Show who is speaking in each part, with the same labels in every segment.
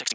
Speaker 1: Texting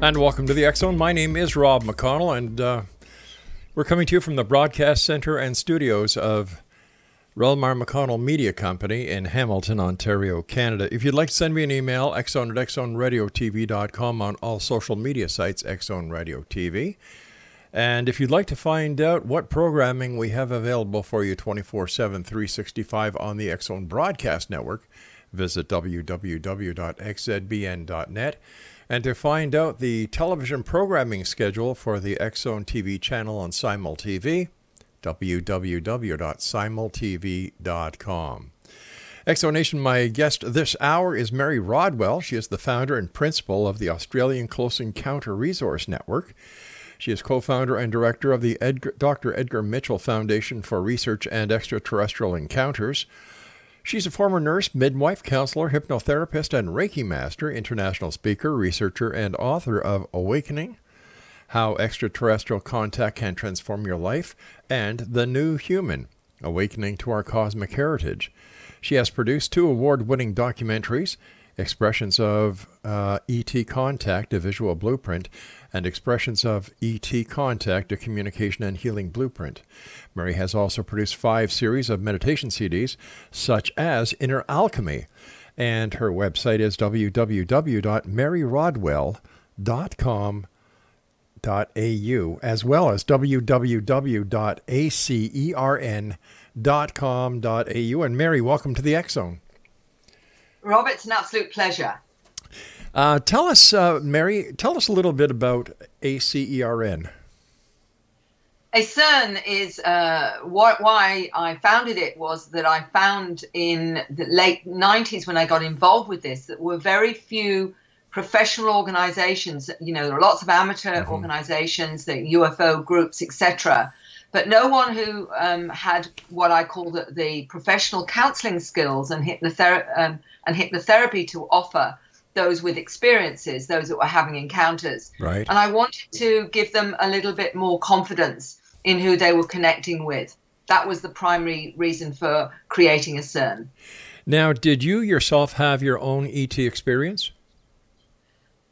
Speaker 2: And welcome to the Zone. My name is Rob McConnell, and uh, we're coming to you from the broadcast center and studios of Relmar McConnell Media Company in Hamilton, Ontario, Canada. If you'd like to send me an email, xzone at xzoneradiotv.com on all social media sites, Xzone Radio TV. And if you'd like to find out what programming we have available for you 24 7, 365 on the Zone Broadcast Network, visit www.xzbn.net. And to find out the television programming schedule for the Zone TV channel on Simul TV, www.simultv.com. Exonation, my guest this hour is Mary Rodwell. She is the founder and principal of the Australian Close Encounter Resource Network. She is co founder and director of the Edgar, Dr. Edgar Mitchell Foundation for Research and Extraterrestrial Encounters. She's a former nurse, midwife, counselor, hypnotherapist, and Reiki master, international speaker, researcher, and author of Awakening How Extraterrestrial Contact Can Transform Your Life, and The New Human Awakening to Our Cosmic Heritage. She has produced two award winning documentaries Expressions of uh, ET Contact, a visual blueprint, and Expressions of ET Contact, a communication and healing blueprint. Mary has also produced five series of meditation CDs, such as Inner Alchemy, and her website is www.maryrodwell.com.au, as well as www.acern.com.au. And Mary, welcome to the X Zone.
Speaker 3: Rob, it's an absolute pleasure.
Speaker 2: Uh, tell us, uh, Mary, tell us a little bit about ACERN.
Speaker 3: ACERN is uh, what, why I founded it was that I found in the late 90s when I got involved with this that there were very few professional organizations. You know, there are lots of amateur mm-hmm. organizations, the UFO groups, etc. But no one who um, had what I call the, the professional counseling skills and, hypnother- um, and hypnotherapy to offer those with experiences, those that were having encounters.
Speaker 2: Right.
Speaker 3: And I wanted to give them a little bit more confidence in who they were connecting with. That was the primary reason for creating ACERN.
Speaker 2: Now, did you yourself have your own ET experience?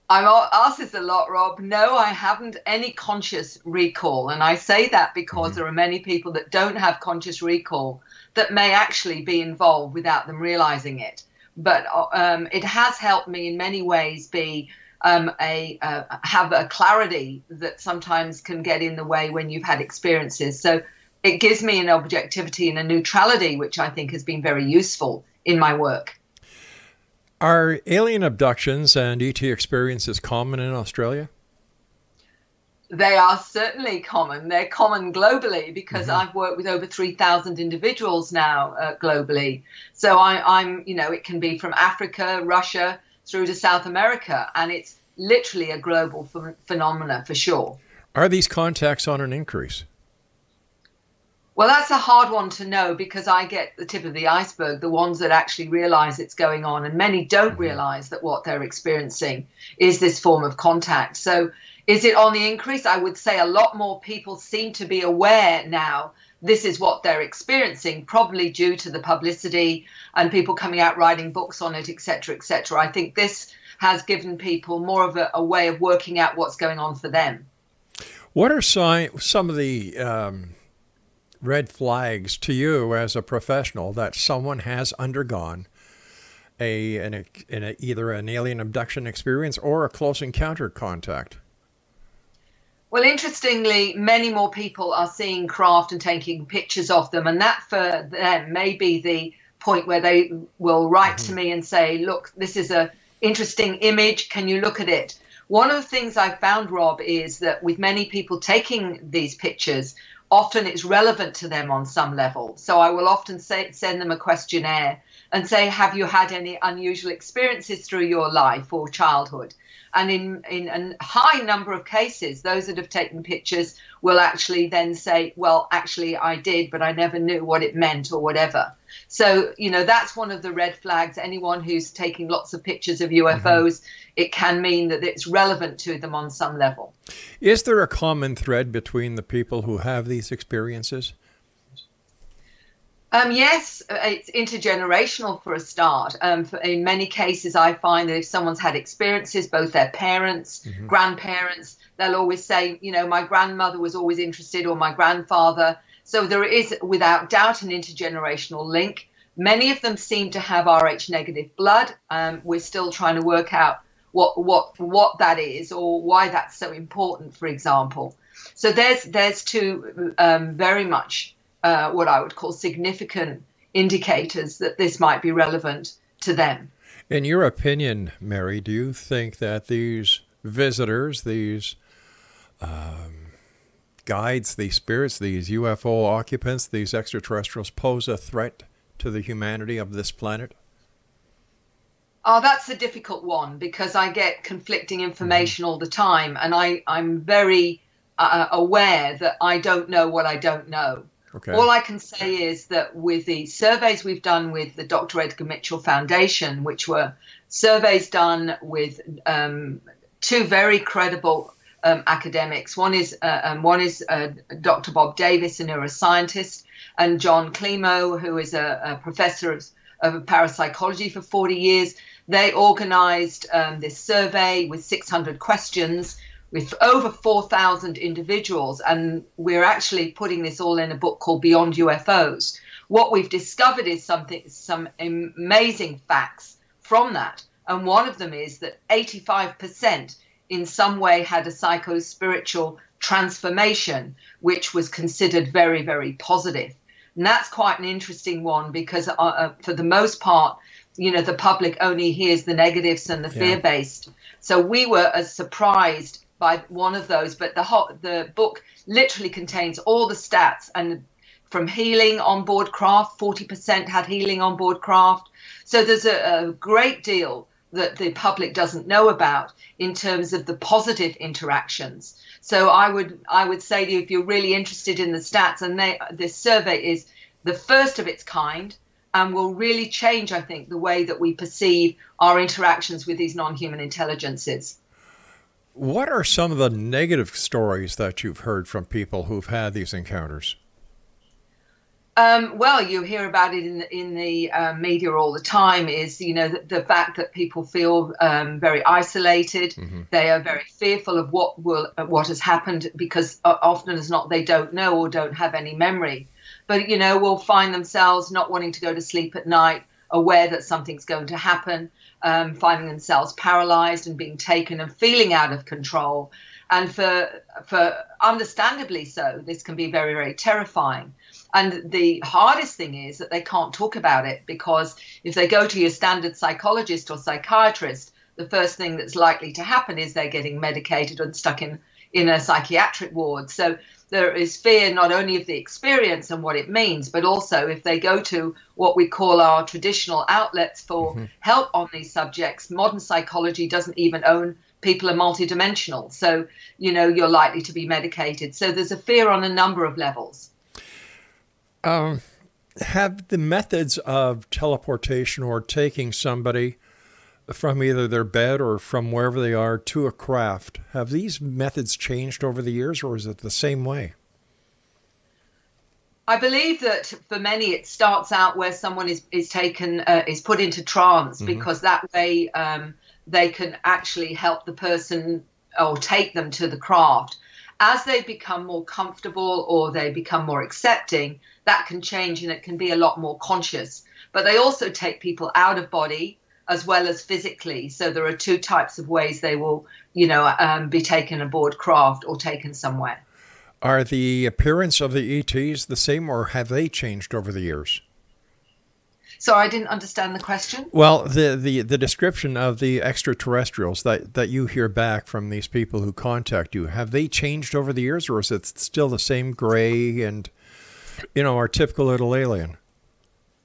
Speaker 3: I'm asked this a lot, Rob. No, I haven't any conscious recall. And I say that because mm-hmm. there are many people that don't have conscious recall that may actually be involved without them realizing it. But um, it has helped me in many ways be um, a uh, have a clarity that sometimes can get in the way when you've had experiences. So it gives me an objectivity and a neutrality, which I think has been very useful in my work.
Speaker 2: Are alien abductions and ET experiences common in Australia?
Speaker 3: They are certainly common. They're common globally because mm-hmm. I've worked with over 3,000 individuals now uh, globally. So I, I'm, you know, it can be from Africa, Russia, through to South America, and it's literally a global ph- phenomena for sure.
Speaker 2: Are these contacts on an increase?
Speaker 3: Well, that's a hard one to know because I get the tip of the iceberg, the ones that actually realize it's going on, and many don't mm-hmm. realize that what they're experiencing is this form of contact. So, is it on the increase? I would say a lot more people seem to be aware now this is what they're experiencing, probably due to the publicity and people coming out writing books on it, etc., etc. I think this has given people more of a, a, way of working out what's going on for them.
Speaker 2: What are some of the um, red flags to you as a professional that someone has undergone a, an, an, either an alien abduction experience or a close encounter contact?
Speaker 3: Well, interestingly, many more people are seeing craft and taking pictures of them, and that for them may be the point where they will write mm-hmm. to me and say, "Look, this is a interesting image. Can you look at it?" One of the things I've found, Rob, is that with many people taking these pictures, often it's relevant to them on some level. So I will often say, send them a questionnaire and say, Have you had any unusual experiences through your life or childhood? And in, in a high number of cases, those that have taken pictures will actually then say, Well, actually, I did, but I never knew what it meant or whatever. So, you know, that's one of the red flags. Anyone who's taking lots of pictures of UFOs, mm-hmm. it can mean that it's relevant to them on some level.
Speaker 2: Is there a common thread between the people who have these experiences?
Speaker 3: Um, yes, uh, it's intergenerational for a start. Um, for, in many cases, I find that if someone's had experiences, both their parents, mm-hmm. grandparents, they'll always say, you know, my grandmother was always interested, or my grandfather. So there is, without doubt, an intergenerational link. Many of them seem to have Rh negative blood. Um, we're still trying to work out what what what that is or why that's so important. For example, so there's there's two um, very much uh, what I would call significant indicators that this might be relevant to them.
Speaker 2: In your opinion, Mary, do you think that these visitors, these um, guides, these spirits, these UFO occupants, these extraterrestrials pose a threat to the humanity of this planet?
Speaker 3: Oh, that's a difficult one because I get conflicting information mm-hmm. all the time, and I, I'm very uh, aware that I don't know what I don't know. Okay. All I can say is that with the surveys we've done with the Dr. Edgar Mitchell Foundation, which were surveys done with um, two very credible um, academics. One is uh, um, one is uh, Dr. Bob Davis, a neuroscientist, and Jon Klimo, who is a, a professor of, of, parapsychology for 40 years. They organized um, this survey with 600 questions with over 4,000 individuals, and we're actually putting this all in a book called Beyond UFOs. What we've discovered is something, some amazing facts from that, and one of them is that 85% in some way had a psycho spiritual transformation, which was considered very, very positive. And that's quite an interesting one because, uh, uh, for the most part, you know, the public only hears the negatives and the yeah. fear based. So we were as surprised by one of those, but the hot, the book literally contains all the stats and from healing on board craft, 40% had healing on board craft. So there's a, a great deal that the public doesn't know about in terms of the positive interactions. So I would I would say to you if you're really interested in the stats, and they, this survey is the first of its kind and will really change, I think, the way that we perceive our interactions with these non-human intelligences.
Speaker 2: What are some of the negative stories that you've heard from people who've had these encounters?
Speaker 3: Um, well, you hear about it in in the uh, media all the time. Is you know the, the fact that people feel um, very isolated. Mm-hmm. They are very fearful of what will uh, what has happened because uh, often as not they don't know or don't have any memory. But you know will find themselves not wanting to go to sleep at night, aware that something's going to happen, um, finding themselves paralyzed and being taken and feeling out of control. And for for understandably so, this can be very very terrifying. And the hardest thing is that they can't talk about it because if they go to your standard psychologist or psychiatrist, the first thing that's likely to happen is they're getting medicated and stuck in, in a psychiatric ward. So there is fear not only of the experience and what it means, but also if they go to what we call our traditional outlets for mm-hmm. help on these subjects, modern psychology doesn't even own people are multidimensional. So, you know, you're likely to be medicated. So there's a fear on a number of levels.
Speaker 2: Um, have the methods of teleportation or taking somebody from either their bed or from wherever they are to a craft, have these methods changed over the years or is it the same way?
Speaker 3: I believe that for many it starts out where someone is is taken uh, is put into trance mm-hmm. because that way um, they can actually help the person or take them to the craft. As they become more comfortable or they become more accepting, that can change and it can be a lot more conscious. But they also take people out of body as well as physically. So there are two types of ways they will, you know, um, be taken aboard craft or taken somewhere.
Speaker 2: Are the appearance of the ETs the same, or have they changed over the years?
Speaker 3: So I didn't understand the question.
Speaker 2: Well, the, the, the description of the extraterrestrials that, that you hear back from these people who contact you, have they changed over the years, or is it still the same gray and, you know, our typical little alien?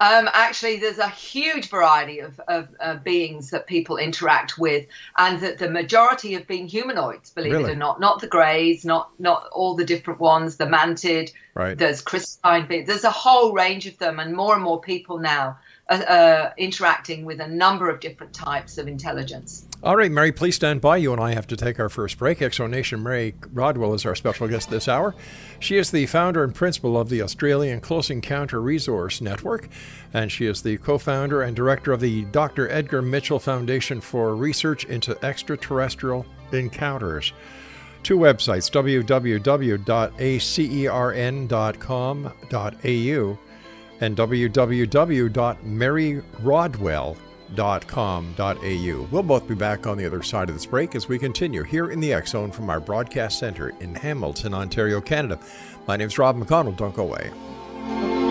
Speaker 3: Um, actually, there's a huge variety of, of uh, beings that people interact with, and that the majority have been humanoids, believe really? it or not. Not the greys, not not all the different ones, the mantid.
Speaker 2: Right.
Speaker 3: There's crystalline beings. There's a whole range of them, and more and more people now are uh, interacting with a number of different types of intelligence.
Speaker 2: All right, Mary, please stand by. You and I have to take our first break. Exonation Mary Rodwell is our special guest this hour. She is the founder and principal of the Australian Close Encounter Resource Network, and she is the co founder and director of the Dr. Edgar Mitchell Foundation for Research into Extraterrestrial Encounters. Two websites www.acern.com.au and www.maryrodwell.com.au. We'll both be back on the other side of this break as we continue here in the X Zone from our broadcast center in Hamilton, Ontario, Canada. My name is Rob McConnell. Don't go away.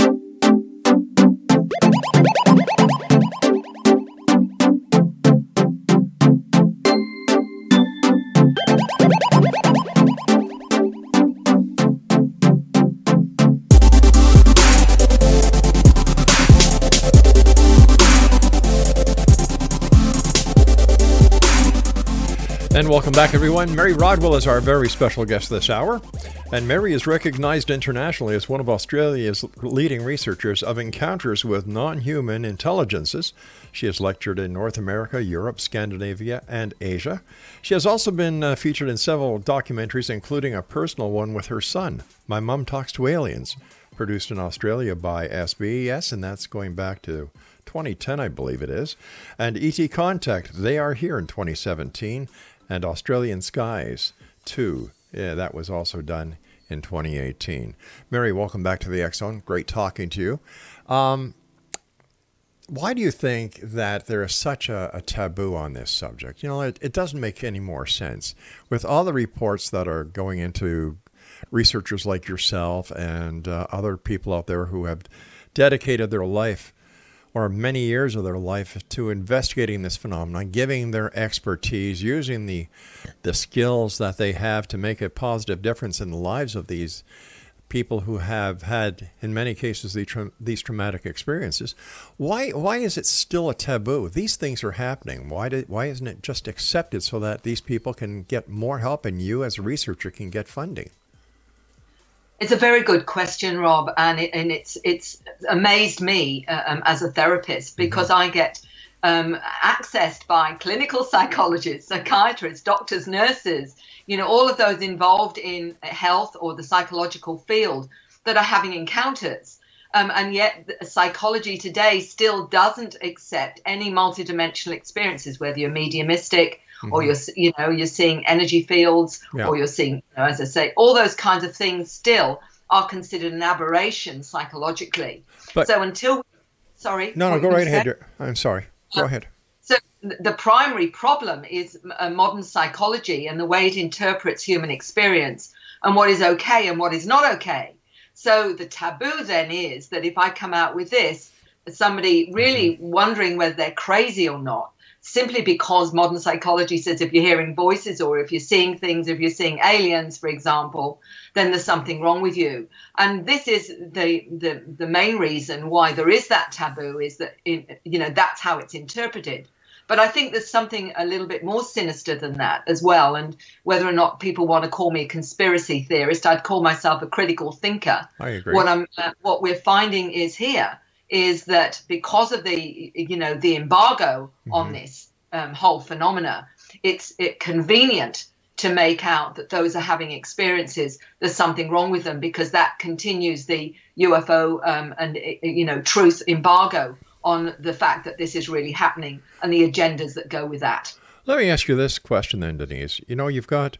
Speaker 2: And welcome back, everyone. Mary Rodwell is our very special guest this hour. And Mary is recognized internationally as one of Australia's leading researchers of encounters with non human intelligences. She has lectured in North America, Europe, Scandinavia, and Asia. She has also been uh, featured in several documentaries, including a personal one with her son, My Mum Talks to Aliens, produced in Australia by SBS, and that's going back to 2010, I believe it is. And ET Contact, they are here in 2017 and Australian Skies 2. Yeah, that was also done in 2018. Mary, welcome back to the X Zone. Great talking to you. Um, why do you think that there is such a, a taboo on this subject? You know, it, it, doesn't make any more sense. With all the reports that are going into researchers like yourself and uh, other people out there who have dedicated their life or many years of their life to investigating this phenomenon, giving their expertise, using the the skills that they have to make a positive difference in the lives of these people who have had, in many cases, these, tra- these traumatic experiences. Why why is it still a taboo? These things are happening. Why did, why isn't it just accepted so that these people can get more help and you as a researcher can get funding?
Speaker 3: It's a very good question, Rob, and it, and it's it's amazed me uh, um, as a therapist mm-hmm. because mm-hmm. I get um, accessed by clinical psychologists, psychiatrists, doctors, nurses, you know, all of those involved in health or the psychological field that are having encounters. Um, and yet, psychology today still doesn't accept any multidimensional experiences, whether you're mediumistic mm-hmm. or you're, you know, you're seeing energy fields, yeah. or you're seeing, you know, as I say, all those kinds of things still are considered an aberration psychologically. But, so until, sorry,
Speaker 2: no, no, go right ahead. I'm sorry. Go uh, ahead.
Speaker 3: So the primary problem is uh, modern psychology and the way it interprets human experience and what is okay and what is not okay. So the taboo then is that if I come out with this, somebody really mm-hmm. wondering whether they're crazy or not, simply because modern psychology says if you're hearing voices or if you're seeing things, if you're seeing aliens, for example, then there's something wrong with you. And this is the the, the main reason why there is that taboo is that in, you know that's how it's interpreted. But I think there's something a little bit more sinister than that as well. And whether or not people want to call me a conspiracy theorist, I'd call myself a critical thinker.
Speaker 2: I agree.
Speaker 3: What I'm, uh, what we're finding is here is that because of the, you know, the embargo mm-hmm. on this um, whole phenomena, it's it convenient to make out that those are having experiences. There's something wrong with them because that continues the UFO um, and you know truth embargo on the fact that this is really happening and the agendas that go with that.
Speaker 2: Let me ask you this question then, Denise. You know, you've got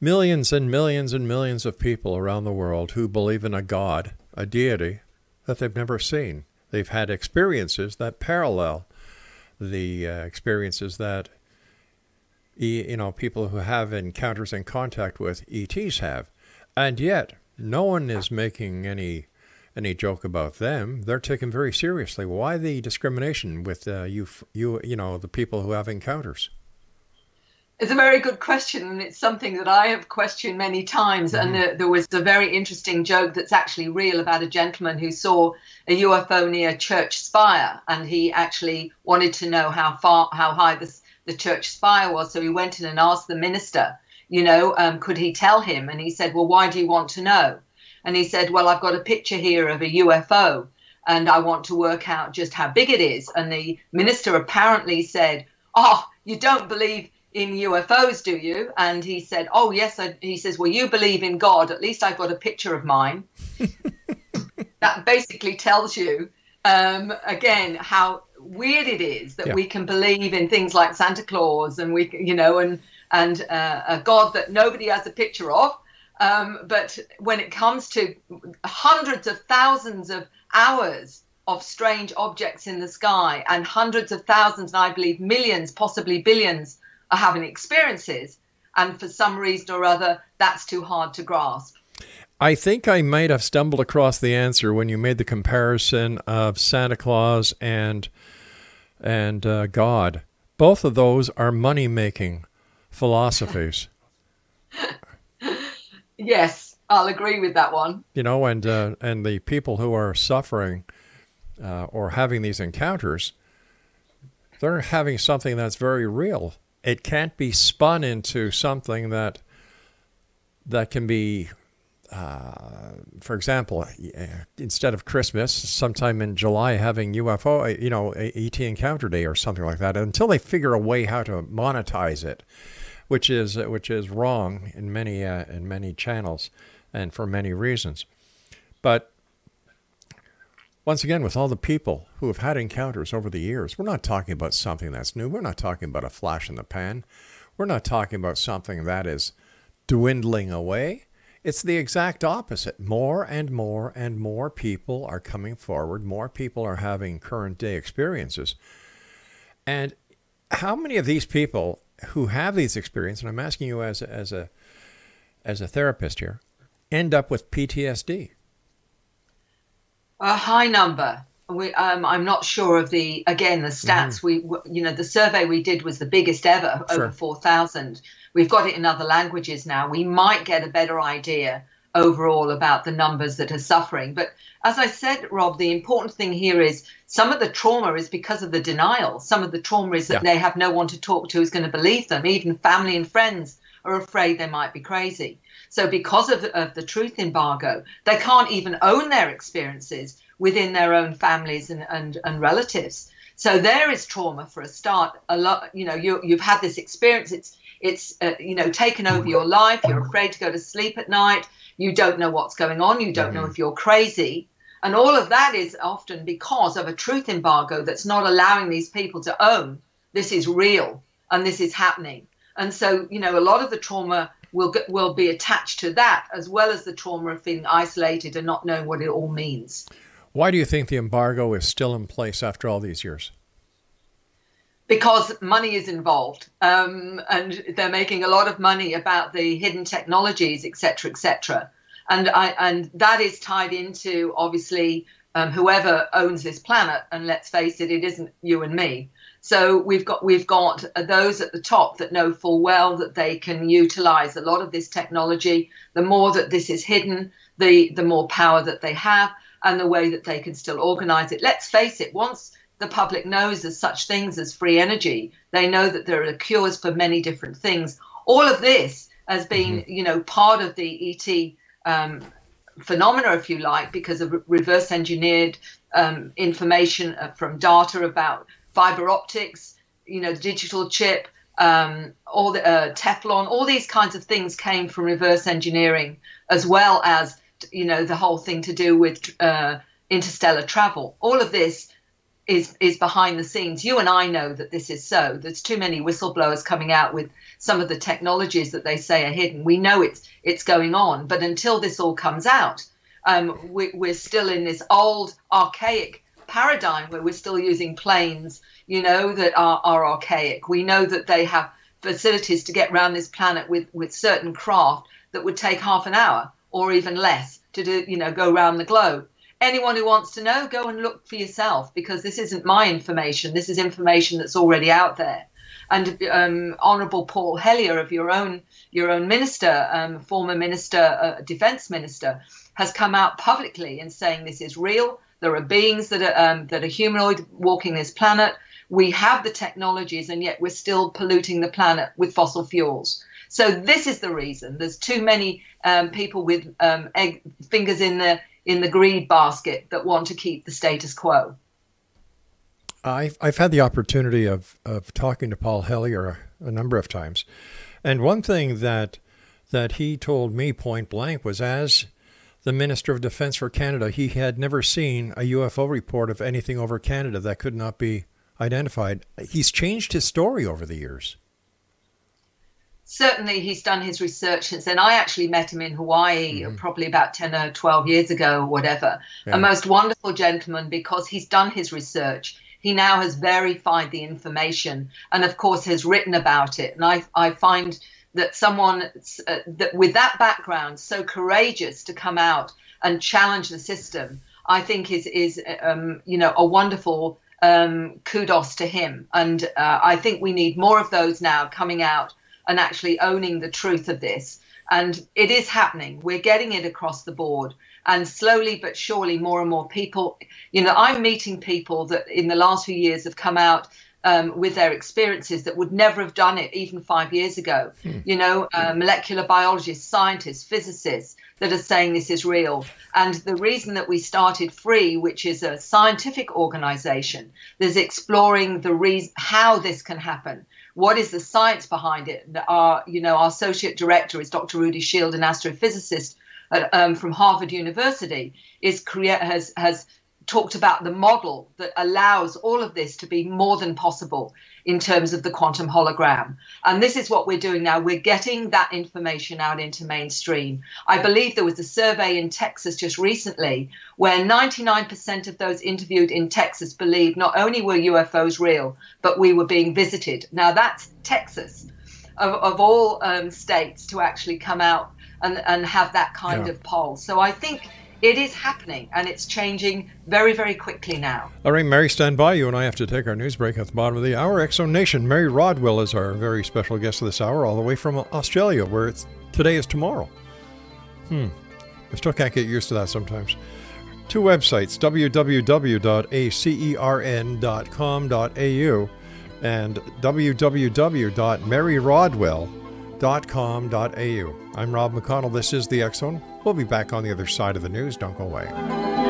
Speaker 2: millions and millions and millions of people around the world who believe in a God, a deity that they've never seen. They've had experiences that parallel the uh, experiences that you know people who have encounters and contact with ETs have, and yet no one is making any any joke about them. They're taken very seriously. Why the discrimination with uh, you, you, you know, the people who have encounters?
Speaker 3: It's a very good question, and it's something that I have questioned many times. Mm-hmm. And there, there was a very interesting joke that's actually real about a gentleman who saw a UFO near a church spire, and he actually wanted to know how far, how high this, the church spire was. So he went in and asked the minister, you know, um, could he tell him? And he said, well, why do you want to know? and he said, Well, I've got a picture here of a UFO and I want to work out just how big it is. And the minister apparently said, Oh, you don't believe in UFOs, do you? And he said, Oh, yes. I, he says, Well, you believe in God. At least I've got a picture of mine. that basically tells you, um, again, how weird it is that yeah. we can believe in things like Santa Claus and we, you know, and and uh, a God that nobody has a picture of um, but when it comes to hundreds of thousands of hours of strange objects in the sky and hundreds of thousands, and I believe millions, possibly billions, are having experiences, and for some reason or other, that's too hard to grasp.
Speaker 2: I think I might have stumbled across the answer when you made the comparison of Santa Claus and and uh, God. Both of those are money making philosophies.
Speaker 3: Yes, I'll agree with that one.
Speaker 2: You know, and uh, and the people who are suffering uh, or having these encounters, they're having something that's very real. It can't be spun into something that that can be, uh, for example, uh, instead of Christmas, sometime in July having UFO, uh, you know, ET Encounter Day or something like that. Until they figure a way how to monetize it which is which is wrong in many uh, in many channels and for many reasons. But once again, with all the people who have had encounters over the years, we're not talking about something that's new. We're not talking about a flash in the pan. We're not talking about something that is dwindling away. It's the exact opposite. More and more and more people are coming forward. More people are having current day experiences. And how many of these people who have these experiences, and I'm asking you as a, as a as a therapist here, end up with PTSD?
Speaker 3: A high number. We, um, I'm not sure of the again the stats. Mm-hmm. We you know the survey we did was the biggest ever, sure. over four thousand. We've got it in other languages now. We might get a better idea overall about the numbers that are suffering. But as I said, Rob, the important thing here is some of the trauma is because of the denial. Some of the trauma is that yeah. they have no one to talk to who's going to believe them. Even family and friends are afraid they might be crazy. So, because of, of the truth embargo, they can't even own their experiences within their own families and, and, and relatives. So there is trauma for a start. A lot, you know, you, you've had this experience. It's it's uh, you know taken over your life. You're afraid to go to sleep at night you don't know what's going on. You don't know if you're crazy. And all of that is often because of a truth embargo that's not allowing these people to own this is real and this is happening. And so, you know, a lot of the trauma will will be attached to that as well as the trauma of feeling isolated and not knowing what it all means.
Speaker 2: Why do you think the embargo is still in place after all these years?
Speaker 3: Because money is involved, um, and they're making a lot of money about the hidden technologies, etc., etc. And I and that is tied into obviously um, whoever owns this planet. And let's face it, it isn't you and me. So we've got we've got those at the top that know full well that they can utilize a lot of this technology. The more that this is hidden, the the more power that they have, and the way that they can still organize it. Let's face it, once the public knows there's such things as free energy, they know that there are cures for many different things. All of this has been, mm-hmm. you know, part of the ET um, phenomena, if you like, because of reverse engineered um, information uh, from data about fiber optics, you know, the digital chip, um, all the uh, Teflon, all these kinds of things came from reverse engineering, as well as you know the whole thing to do with uh, interstellar travel. All of this is is behind the scenes. You and I know that this is so. There's too many whistleblowers coming out with some of the technologies that they say are hidden. We know it's it's going on, but until this all comes out, um, we, we're still in this old archaic paradigm where we're still using planes, you know, that are, are archaic. We know that they have facilities to get around this planet with, with certain craft that would take half an hour or even less to do, you know, go around the globe. Anyone who wants to know, go and look for yourself because this isn't my information. This is information that's already out there. And um, Honourable Paul Hellyer of your own your own minister, um, former minister, uh, defence minister, has come out publicly and saying this is real. There are beings that are um, that are humanoid walking this planet. We have the technologies, and yet we're still polluting the planet with fossil fuels. So this is the reason. There's too many um, people with um, egg, fingers in the in the greed basket that want to keep the status quo.
Speaker 2: I've, I've had the opportunity of, of talking to Paul Hellyer a, a number of times. And one thing that that he told me point blank was as the Minister of Defense for Canada, he had never seen a UFO report of anything over Canada that could not be identified. He's changed his story over the years.
Speaker 3: Certainly, he's done his research since then. I actually met him in Hawaii mm-hmm. probably about 10 or 12 years ago or whatever. Yeah. A most wonderful gentleman because he's done his research. He now has verified the information and, of course, has written about it. And I, I find that someone uh, that with that background so courageous to come out and challenge the system i think is is um, you know a wonderful um, kudos to him. And uh, i think we need more of those now coming out and actually owning the truth of this. And it is happening. We're getting it across the board. And slowly but surely more and more people you know i'm meeting people that in the last few years have come out um, with their experiences that would never have done it even five years ago. Hmm. You know, uh, molecular biologists, scientists, physicists that are saying this is real. And the reason that we started Free, which is a scientific organization that's exploring the reason how this can happen. What is the science behind it? Our, you know, our associate director is Dr. Rudy Schild, an astrophysicist at, um, from Harvard University, is create has has talked about the model that allows all of this to be more than possible in terms of the quantum hologram. And this is what we're doing now. We're getting that information out into mainstream. I believe there was a survey in Texas just recently where 99% of those interviewed in Texas believed not only were UFOs real, but we were being visited. Now, that's Texas. Of, of all um, states to actually come out and, and have that kind yeah. of poll. So I think it is happening and it's changing very, very quickly now.
Speaker 2: All right, Mary, stand by. You and I have to take our news break at the bottom of the hour. Exo Nation, Mary Rodwell is our very special guest of this hour, all the way from Australia, where it's today is tomorrow. Hmm. I still can't get used to that sometimes. Two websites www.acern.com.au and www.maryrodwell.com.au. I'm Rob McConnell. This is the Zone. We'll be back on the other side of the news. Don't go away.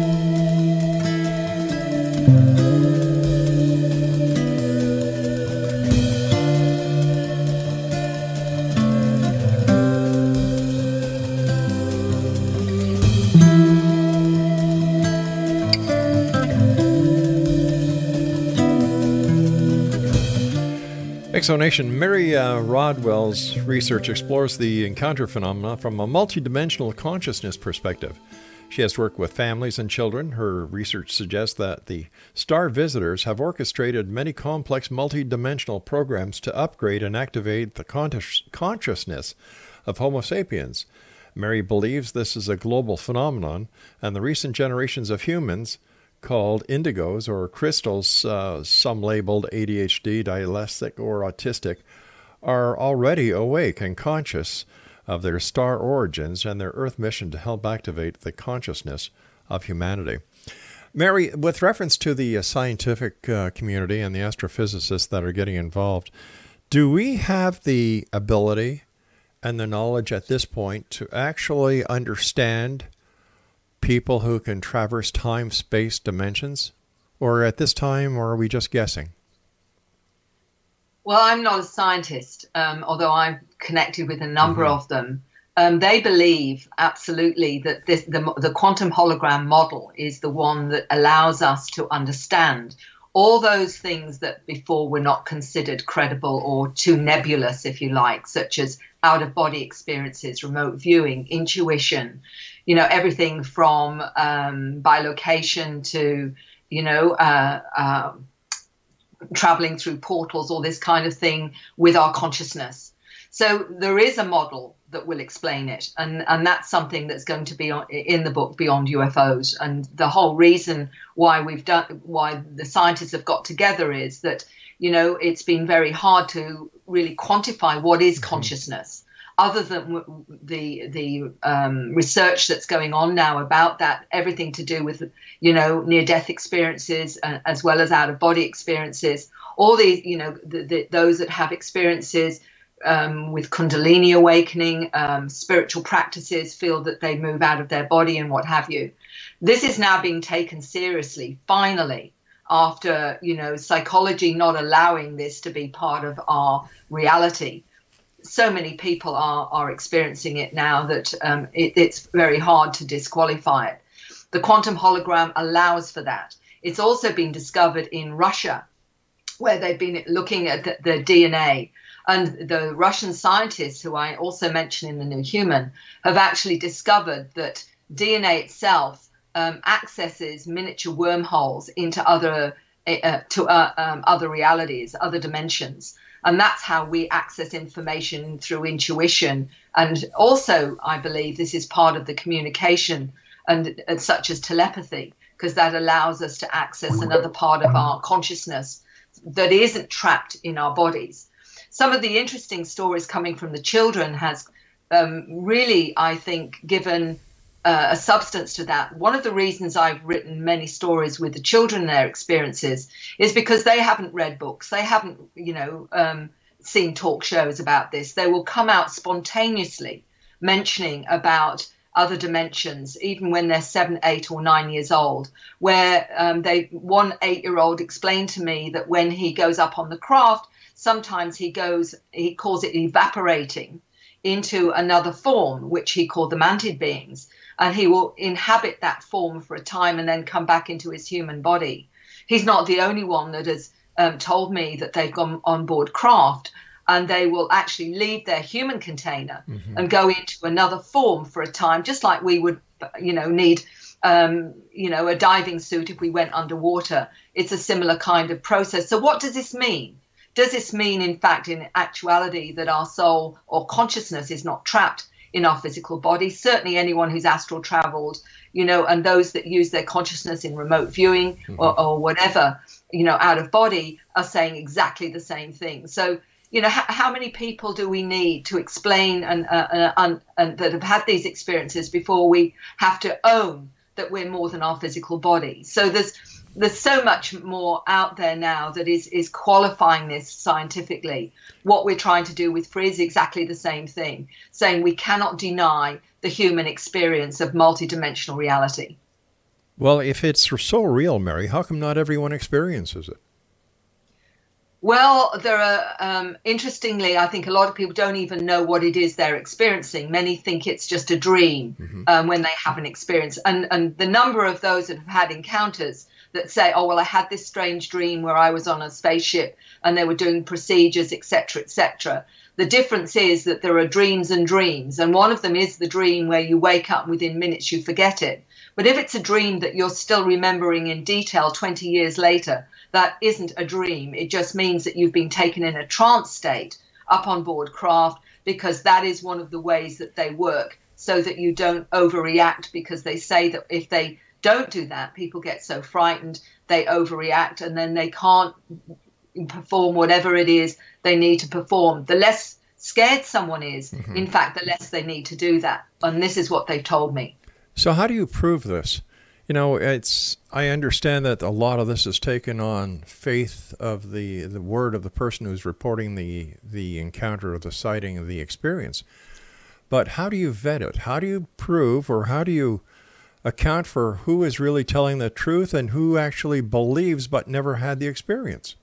Speaker 2: Exonation, Mary uh, Rodwell's research explores the encounter phenomena from a multidimensional consciousness perspective. She has worked with families and children. Her research suggests that the star visitors have orchestrated many complex multidimensional programs to upgrade and activate the consciousness of Homo sapiens. Mary believes this is a global phenomenon, and the recent generations of humans called indigos or crystals, uh, some labeled ADHD, dyslexic, or autistic, are already awake and conscious of their star origins and their Earth mission to help activate the consciousness of humanity. Mary, with reference to the uh, scientific uh, community and the astrophysicists that are getting involved, do we have the ability and the knowledge at this point to actually understand people who can traverse time space dimensions? Or at this time, or are we just guessing?
Speaker 3: Well, I'm not a scientist, um, although I'm connected with a number mm-hmm. of them. Um, they believe absolutely that this, the, the quantum hologram model is the one that allows us to understand all those things that before were not considered credible or too nebulous, if you like, such as out of body experiences, remote viewing, intuition, you know, everything from um, bilocation to, you know, uh, uh, traveling through portals, all this kind of thing with our consciousness. So there is a model that will explain it, and and that's something that's going to be in the book Beyond UFOs. And the whole reason why we've done, why the scientists have got together is that you know it's been very hard to really quantify what is mm-hmm. consciousness other than the the um, research that's going on now about that, everything to do with you know near death experiences uh, as well as out of body experiences, all these you know the, the, those that have experiences um, with Kundalini awakening, um, spiritual practices feel that they move out of their body and what have you. This is now being taken seriously, finally, after you know psychology not allowing this to be part of our reality so many people are are experiencing it now that um, it, it's very hard to disqualify it. The quantum hologram allows for that. It's also been discovered in Russia, where they've been looking at the, the DNA. And the Russian scientists, who I also mention in the New Human, have actually discovered that DNA itself um, accesses miniature wormholes into other uh, to uh, um, other realities, other dimensions. And that's how we access information through intuition. And also, I believe this is part of the communication, and, and such as telepathy, because that allows us to access another part of our consciousness that isn't trapped in our bodies. Some of the interesting stories coming from the children has um, really, I think, given uh, a substance to that. One of the reasons I've written many stories with the children and their experiences is because they haven't read books, they haven't, you know, um, seen talk shows about this. They will come out spontaneously mentioning about other dimensions, even when they're seven, eight, or nine years old. Where um, they, one eight-year-old explained to me that when he goes up on the craft, sometimes he goes, he calls it evaporating into another form, which he called the mantid beings and he will inhabit that form for a time and then come back into his human body. He's not the only one that has um, told me that they've gone on board craft and they will actually leave their human container mm-hmm. and go into another form for a time, just like we would, you know, need, um, you know, a diving suit if we went underwater. It's a similar kind of process. So, what does this mean? Does this mean, in fact, in actuality, that our soul or consciousness is not trapped in our physical body. Certainly, anyone who's astral traveled, you know, and those that use their consciousness in remote viewing mm-hmm. or, or whatever, you know, out of body are saying exactly the same thing. So, you know, h- how many people do we need to explain and, uh, uh, and, and that have had these experiences before we have to own that we're more than our physical body? So there's there's so much more out there now that is is qualifying this scientifically. What we're trying to do with FREE is exactly the same thing, saying we cannot deny the human experience of multidimensional reality.
Speaker 2: Well, if it's so real, Mary, how come not everyone experiences it?
Speaker 3: Well, there are, um, interestingly, I think a lot of people don't even know what it is they're experiencing. Many think it's just a dream mm-hmm. um, when they have an experience. And, and the number of those that have had encounters that say, oh, well, I had this strange dream where I was on a spaceship and they were doing procedures, etc., etc. The difference is that there are dreams and dreams, and one of them is the dream where you wake up and within minutes you forget it. But if it's a dream that you're still remembering in detail 20 years later, that isn't a dream. It just means that you've been taken in a trance state up on board craft because that is one of the ways that they work so that you don't overreact because they say that if they don't do that, people get so frightened, they overreact, and then they can't perform whatever it is they need to perform. The less scared someone is, mm-hmm. in fact, the less they need to do that. And this is what they've told me.
Speaker 2: So, how do you prove this? You know, it's I understand that a lot of this is taken on faith of the the word of the person who's reporting the the encounter or the sighting of the experience. But how do you vet it? How do you prove or how do you account for who is really telling the truth and who actually believes but never had the experience?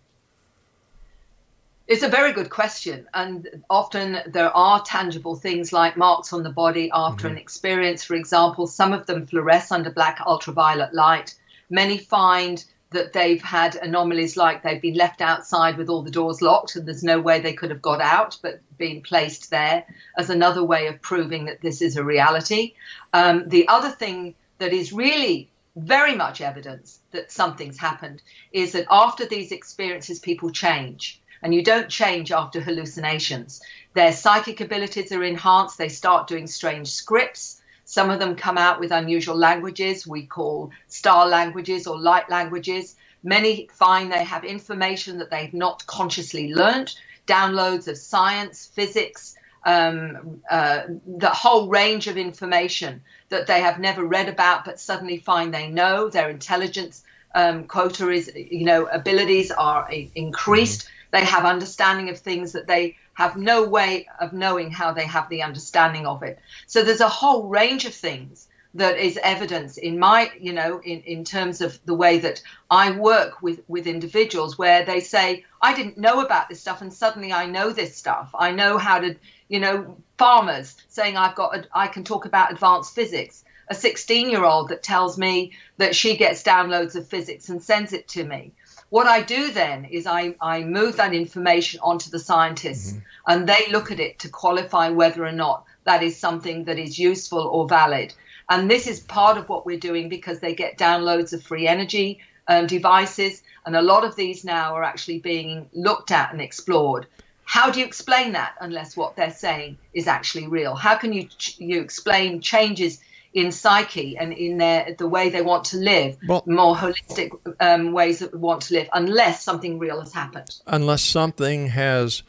Speaker 3: It's a very good question. And often there are tangible things like marks on the body after mm-hmm. an experience. For example, some of them fluoresce under black ultraviolet light. Many find that they've had anomalies like they've been left outside with all the doors locked and there's no way they could have got out but being placed there as another way of proving that this is a reality. Um, the other thing that is really very much evidence that something's happened is that after these experiences, people change. And you don't change after hallucinations. Their psychic abilities are enhanced. They start doing strange scripts. Some of them come out with unusual languages we call star languages or light languages. Many find they have information that they've not consciously learnt, downloads of science, physics, um, uh, the whole range of information that they have never read about, but suddenly find they know. Their intelligence um, quota is, you know, abilities are increased. Mm-hmm. They have understanding of things that they have no way of knowing how they have the understanding of it. So there's a whole range of things that is evidence in my you know in, in terms of the way that i work with with individuals where they say i didn't know about this stuff and suddenly i know this stuff i know how to you know, farmers saying I've got, I can talk about advanced physics. A 16 year old that tells me that she gets downloads of physics and sends it to me. What I do then is I, I move that information onto the scientists mm-hmm. and they look at it to qualify whether or not that is something that is useful or valid. And this is part of what we're doing because they get downloads of free energy um, devices. And a lot of these now are actually being looked at and explored. How do you explain that unless what they're saying is actually real? How can you you explain changes in psyche and in their the way they want to live, well, more holistic um, ways that want to live, unless something real has happened?
Speaker 2: Unless something has,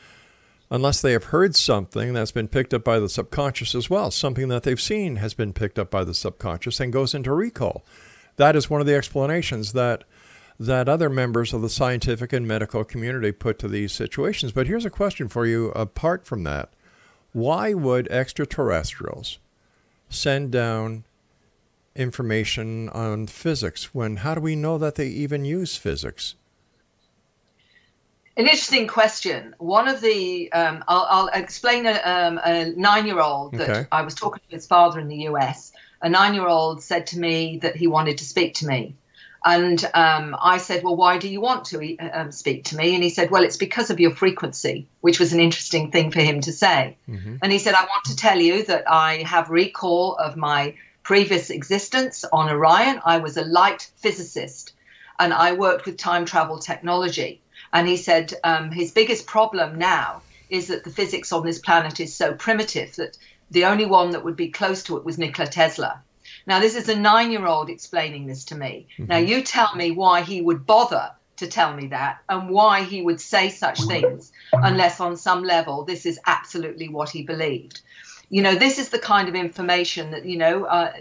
Speaker 2: unless they have heard something that's been picked up by the subconscious as well, something that they've seen has been picked up by the subconscious and goes into recall. That is one of the explanations that that other members of the scientific and medical community put to these situations. But here's a question for you apart from that why would extraterrestrials send down information on physics when how do we know that they even use physics?
Speaker 3: An interesting question. One of the, um, I'll, I'll, explain a, um, a nine year old that okay. I was talking to his father in the US. A nine year old said to me that he wanted to speak to me. And um, I said, Well, why do you want to um, speak to me? And he said, Well, it's because of your frequency, which was an interesting thing for him to say. Mm-hmm. And he said, I want to tell you that I have recall of my previous existence on Orion. I was a light physicist and I worked with time travel technology. And he said, um, His biggest problem now is that the physics on this planet is so primitive that the only one that would be close to it was Nikola Tesla. Now, this is a nine year old explaining this to me. Mm-hmm. Now, you tell me why he would bother to tell me that and why he would say such things unless, on some level, this is absolutely what he believed. You know, this is the kind of information that, you know, uh,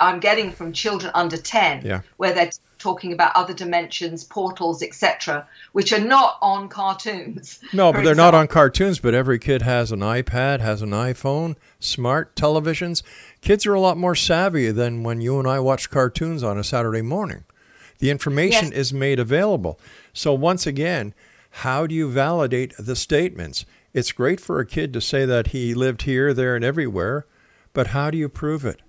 Speaker 3: I'm getting from children under 10,
Speaker 2: yeah.
Speaker 3: where they're talking about other dimensions, portals, etc., which are not on cartoons.
Speaker 2: No, but they're example. not on cartoons, but every kid has an iPad, has an iPhone, smart televisions. Kids are a lot more savvy than when you and I watch cartoons on a Saturday morning. The information yes. is made available. So, once again, how do you validate the statements? It's great for a kid to say that he lived here, there, and everywhere, but how do you prove it?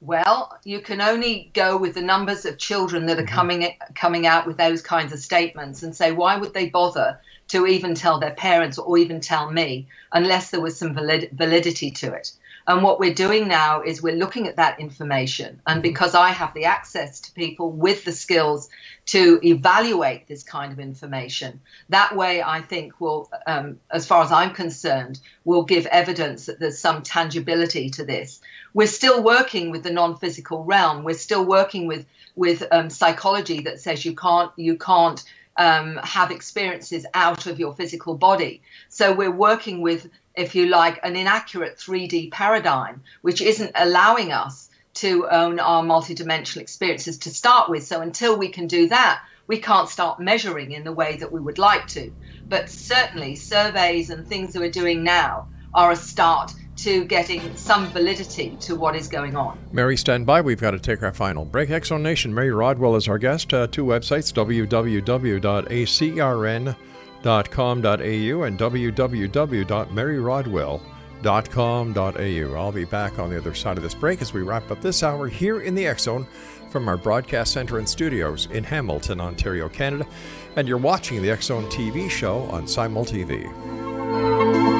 Speaker 3: Well, you can only go with the numbers of children that are mm-hmm. coming coming out with those kinds of statements and say why would they bother to even tell their parents or even tell me unless there was some valid, validity to it. And what we're doing now is we're looking at that information. And mm-hmm. because I have the access to people with the skills to evaluate this kind of information, that way I think will, um, as far as I'm concerned, will give evidence that there's some tangibility to this. We're still working with the non-physical realm. We're still working with with um, psychology that says you can't you can't um, have experiences out of your physical body. So we're working with if you like, an inaccurate 3D paradigm, which isn't allowing us to own our multidimensional experiences to start with. So until we can do that, we can't start measuring in the way that we would like to. But certainly, surveys and things that we're doing now are a start to getting some validity to what is going on.
Speaker 2: Mary, stand by. We've got to take our final break. Zone Nation, Mary Rodwell is our guest. Uh, two websites www.acern.com www.maryrodwell.com.au and www.maryrodwell.com.au. I'll be back on the other side of this break as we wrap up this hour here in the Zone from our broadcast center and studios in Hamilton, Ontario, Canada. And you're watching the Zone TV show on Simul TV.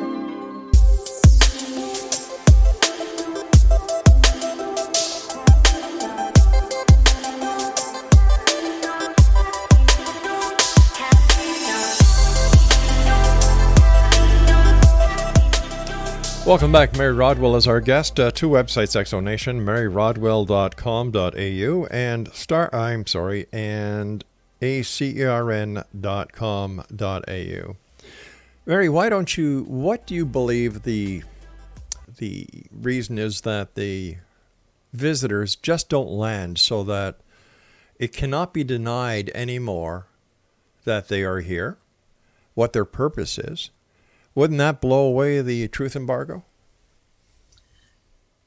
Speaker 2: Welcome back. Mary Rodwell is our guest. Uh, two websites, X Zone Nation, maryrodwell.com.au and star, I'm sorry, and acern.com.au. Mary, why don't you, what do you believe the, the reason is that the visitors just don't land so that it cannot be denied anymore that they are here, what their purpose is, wouldn't that blow away the truth embargo?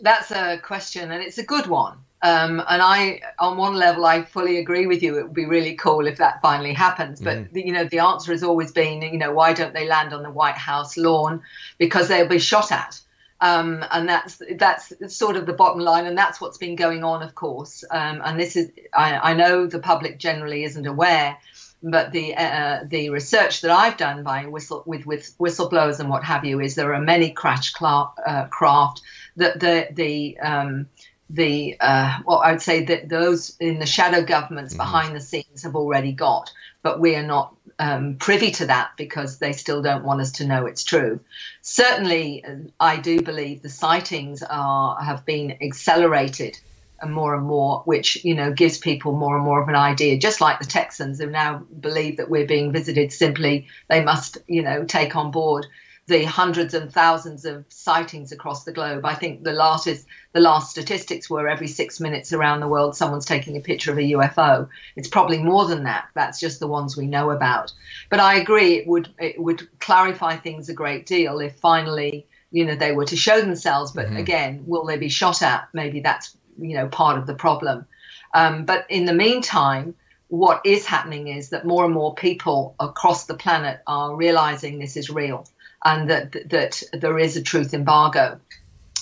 Speaker 3: That's a question, and it's a good one. Um, and I, on one level, I fully agree with you. It would be really cool if that finally happens. But mm. the, you know, the answer has always been, you know, why don't they land on the White House lawn? Because they'll be shot at. Um, and that's that's sort of the bottom line, and that's what's been going on, of course. Um, and this is, I, I know the public generally isn't aware, but the uh, the research that I've done by whistle with with whistleblowers and what have you is there are many crash cla- uh, craft that the the um, the uh, well I'd say that those in the shadow governments mm-hmm. behind the scenes have already got, but we are not um, privy to that because they still don't want us to know it's true. Certainly, I do believe the sightings are have been accelerated and more and more, which you know gives people more and more of an idea. Just like the Texans who now believe that we're being visited, simply they must you know take on board the hundreds and thousands of sightings across the globe. I think the latest the last statistics were every six minutes around the world someone's taking a picture of a UFO. It's probably more than that. That's just the ones we know about. But I agree it would it would clarify things a great deal if finally you know they were to show themselves. But mm-hmm. again, will they be shot at? Maybe that's you know part of the problem. Um, but in the meantime what is happening is that more and more people across the planet are realizing this is real and that that there is a truth embargo.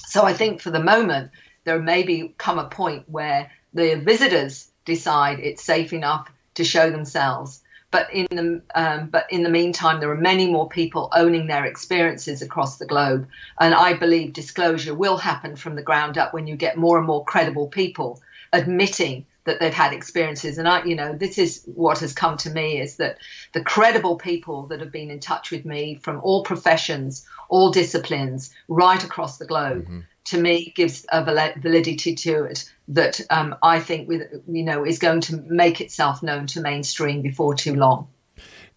Speaker 3: So I think for the moment there may be come a point where the visitors decide it's safe enough to show themselves. But in the um, but in the meantime, there are many more people owning their experiences across the globe, and I believe disclosure will happen from the ground up when you get more and more credible people admitting that they've had experiences and i you know this is what has come to me is that the credible people that have been in touch with me from all professions all disciplines right across the globe mm-hmm. To me gives a validity to it that um, i think with you know is going to make itself known to mainstream before too long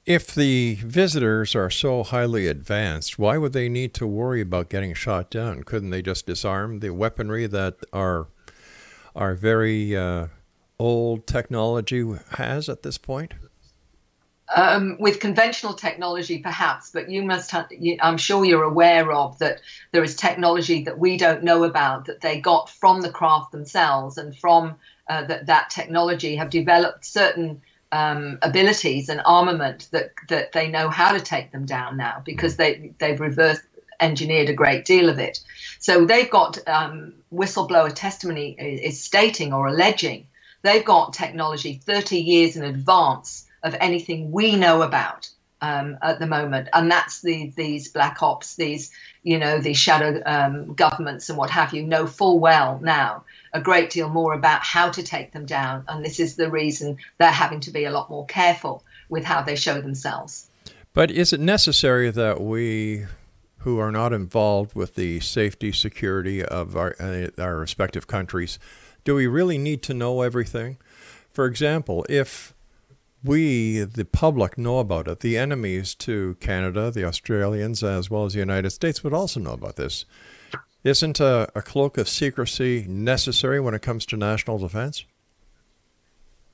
Speaker 2: if the visitors are so highly advanced, why would they need to worry about getting shot down? Couldn't they just disarm the weaponry that our our very uh, old technology has at this point?
Speaker 3: Um, with conventional technology, perhaps, but you must. Ha- you, I'm sure you're aware of that. There is technology that we don't know about that they got from the craft themselves, and from uh, that that technology have developed certain um, abilities and armament that that they know how to take them down now because they they've reverse engineered a great deal of it. So they've got um, whistleblower testimony is stating or alleging They've got technology 30 years in advance of anything we know about um, at the moment, and that's the, these black ops, these you know these shadow um, governments and what have you know full well now a great deal more about how to take them down, and this is the reason they're having to be a lot more careful with how they show themselves.
Speaker 2: But is it necessary that we who are not involved with the safety security of our, uh, our respective countries do we really need to know everything? For example, if we, the public, know about it, the enemies to Canada, the Australians, as well as the United States, would also know about this. Isn't a, a cloak of secrecy necessary when it comes to national defense?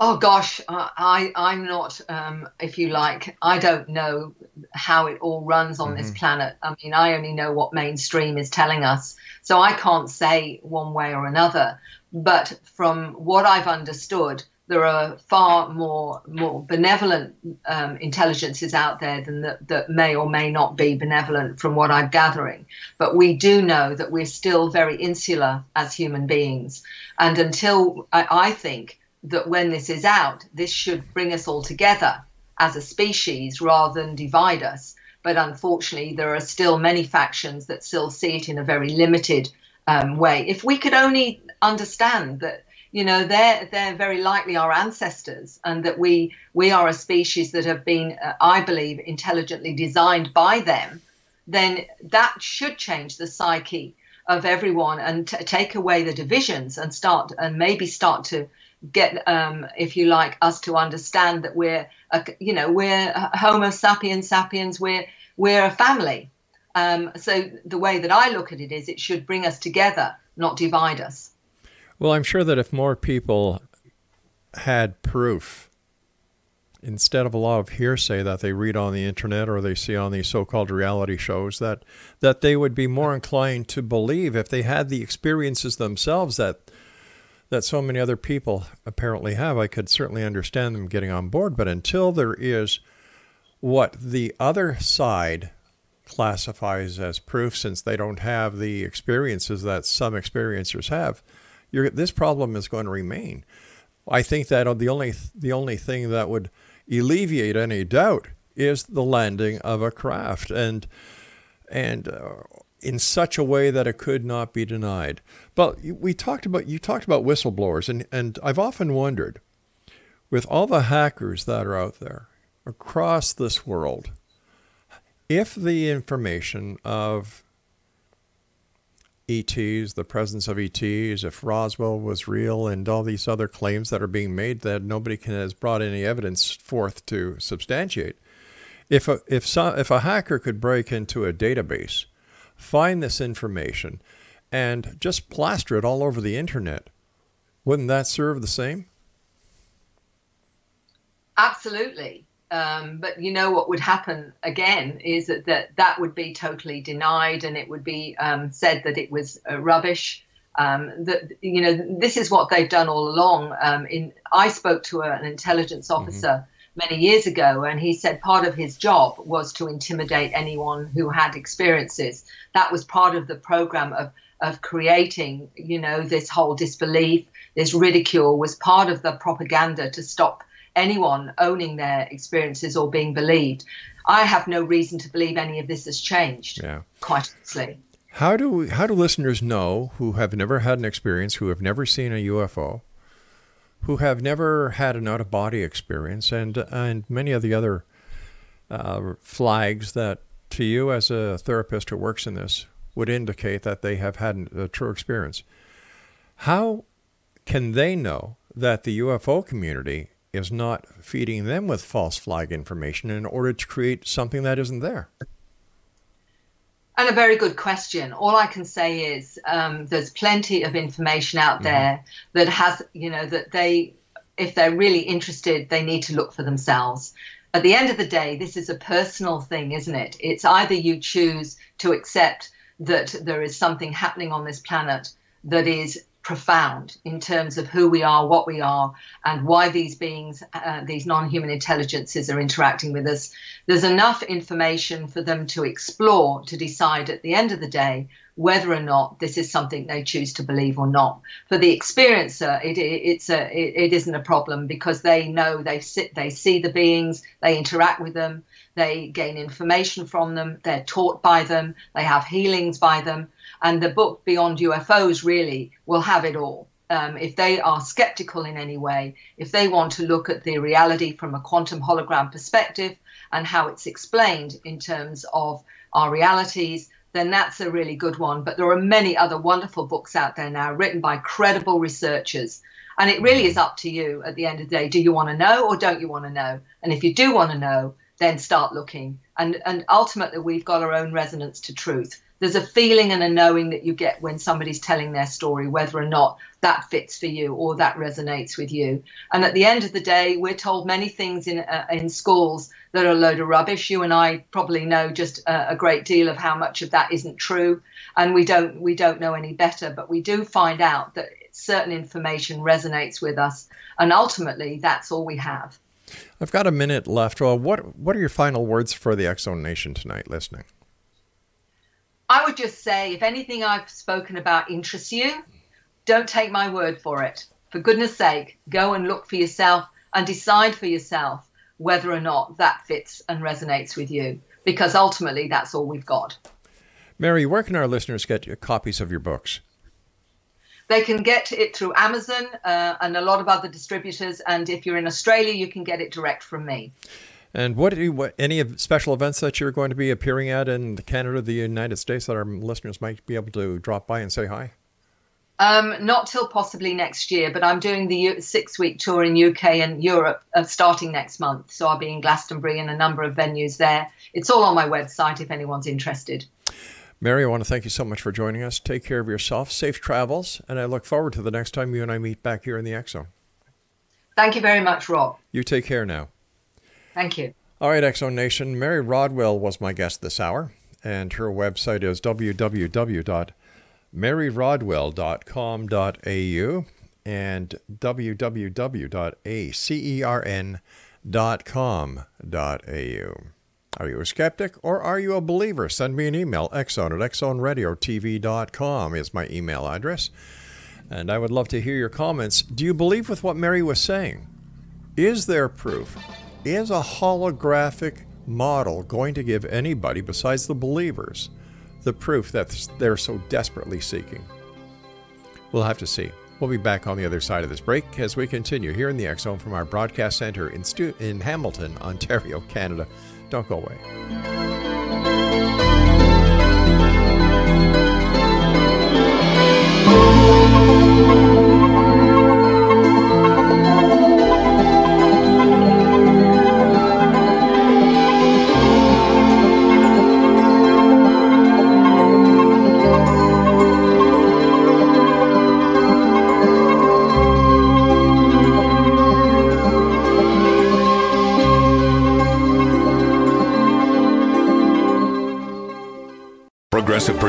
Speaker 3: Oh gosh, I I'm not, um, if you like, I don't know how it all runs on mm-hmm. this planet. I mean, I only know what mainstream is telling us, so I can't say one way or another. But from what I've understood, there are far more more benevolent um, intelligences out there than that, that may or may not be benevolent from what I'm gathering. But we do know that we're still very insular as human beings. And until I, I think that when this is out, this should bring us all together as a species rather than divide us. But unfortunately, there are still many factions that still see it in a very limited um, way. If we could only understand that you know they're they're very likely our ancestors and that we we are a species that have been uh, i believe intelligently designed by them then that should change the psyche of everyone and t- take away the divisions and start and maybe start to get um, if you like us to understand that we're a, you know we're homo sapiens sapiens we're we're a family. Um, so the way that i look at it is it should bring us together not divide us
Speaker 2: well, I'm sure that if more people had proof instead of a lot of hearsay that they read on the internet or they see on these so-called reality shows that that they would be more inclined to believe if they had the experiences themselves that that so many other people apparently have. I could certainly understand them getting on board but until there is what the other side classifies as proof since they don't have the experiences that some experiencers have this problem is going to remain. I think that the only the only thing that would alleviate any doubt is the landing of a craft and and uh, in such a way that it could not be denied. But we talked about you talked about whistleblowers and and I've often wondered with all the hackers that are out there across this world if the information of ETs, the presence of ETs, if Roswell was real, and all these other claims that are being made that nobody can, has brought any evidence forth to substantiate. If a, if, some, if a hacker could break into a database, find this information, and just plaster it all over the internet, wouldn't that serve the same?
Speaker 3: Absolutely. Um, but you know what would happen again is that, that that would be totally denied and it would be um, said that it was uh, rubbish. Um, that you know this is what they've done all along. Um, in I spoke to a, an intelligence mm-hmm. officer mm-hmm. many years ago, and he said part of his job was to intimidate anyone who had experiences. That was part of the program of of creating, you know, this whole disbelief, this ridicule was part of the propaganda to stop anyone owning their experiences or being believed. I have no reason to believe any of this has changed. Yeah. Quite honestly.
Speaker 2: How do we, how do listeners know who have never had an experience, who have never seen a UFO, who have never had an out of body experience, and and many of the other uh, flags that to you as a therapist who works in this would indicate that they have had a true experience. How can they know that the UFO community is not feeding them with false flag information in order to create something that isn't there?
Speaker 3: And a very good question. All I can say is um, there's plenty of information out mm-hmm. there that has, you know, that they, if they're really interested, they need to look for themselves. At the end of the day, this is a personal thing, isn't it? It's either you choose to accept that there is something happening on this planet that is profound in terms of who we are, what we are, and why these beings, uh, these non human intelligences, are interacting with us. There's enough information for them to explore to decide at the end of the day whether or not this is something they choose to believe or not. For the experiencer, it, it it's a, it, it isn't a problem because they know they sit, they see the beings, they interact with them, they gain information from them, they're taught by them, they have healings by them and the book Beyond UFOs really will have it all. Um, if they are skeptical in any way, if they want to look at the reality from a quantum hologram perspective and how it's explained in terms of our realities, then that's a really good one. But there are many other wonderful books out there now written by credible researchers. And it really is up to you at the end of the day. Do you want to know or don't you want to know? And if you do want to know, then start looking. And, and ultimately, we've got our own resonance to truth there's a feeling and a knowing that you get when somebody's telling their story, whether or not that fits for you or that resonates with you. And at the end of the day, we're told many things in uh, in schools that are a load of rubbish. You and I probably know just a, a great deal of how much of that isn't true, and we don't we don't know any better. But we do find out that certain information resonates with us, and ultimately, that's all we have.
Speaker 2: I've got a minute left. Well, what what are your final words for the Zone Nation tonight, listening?
Speaker 3: I would just say if anything I've spoken about interests you, don't take my word for it. For goodness sake, go and look for yourself and decide for yourself whether or not that fits and resonates with you, because ultimately that's all we've got.
Speaker 2: Mary, where can our listeners get copies of your books?
Speaker 3: They can get it through Amazon uh, and a lot of other distributors. And if you're in Australia, you can get it direct from me.
Speaker 2: And what, you, what any special events that you're going to be appearing at in Canada, the United States, that our listeners might be able to drop by and say hi?
Speaker 3: Um, not till possibly next year, but I'm doing the six week tour in UK and Europe uh, starting next month. So I'll be in Glastonbury and a number of venues there. It's all on my website if anyone's interested.
Speaker 2: Mary, I want to thank you so much for joining us. Take care of yourself, safe travels, and I look forward to the next time you and I meet back here in the Zone.
Speaker 3: Thank you very much, Rob.
Speaker 2: You take care now.
Speaker 3: Thank you.
Speaker 2: All right, Zone Nation. Mary Rodwell was my guest this hour, and her website is www.maryrodwell.com.au and www.acern.com.au. Are you a skeptic or are you a believer? Send me an email. xzone at xzoneradiotv.com is my email address. And I would love to hear your comments. Do you believe with what Mary was saying? Is there proof? Is a holographic model going to give anybody besides the believers the proof that they're so desperately seeking? We'll have to see. We'll be back on the other side of this break as we continue here in the Zone from our broadcast center in, Stu- in Hamilton, Ontario, Canada. Don't go away.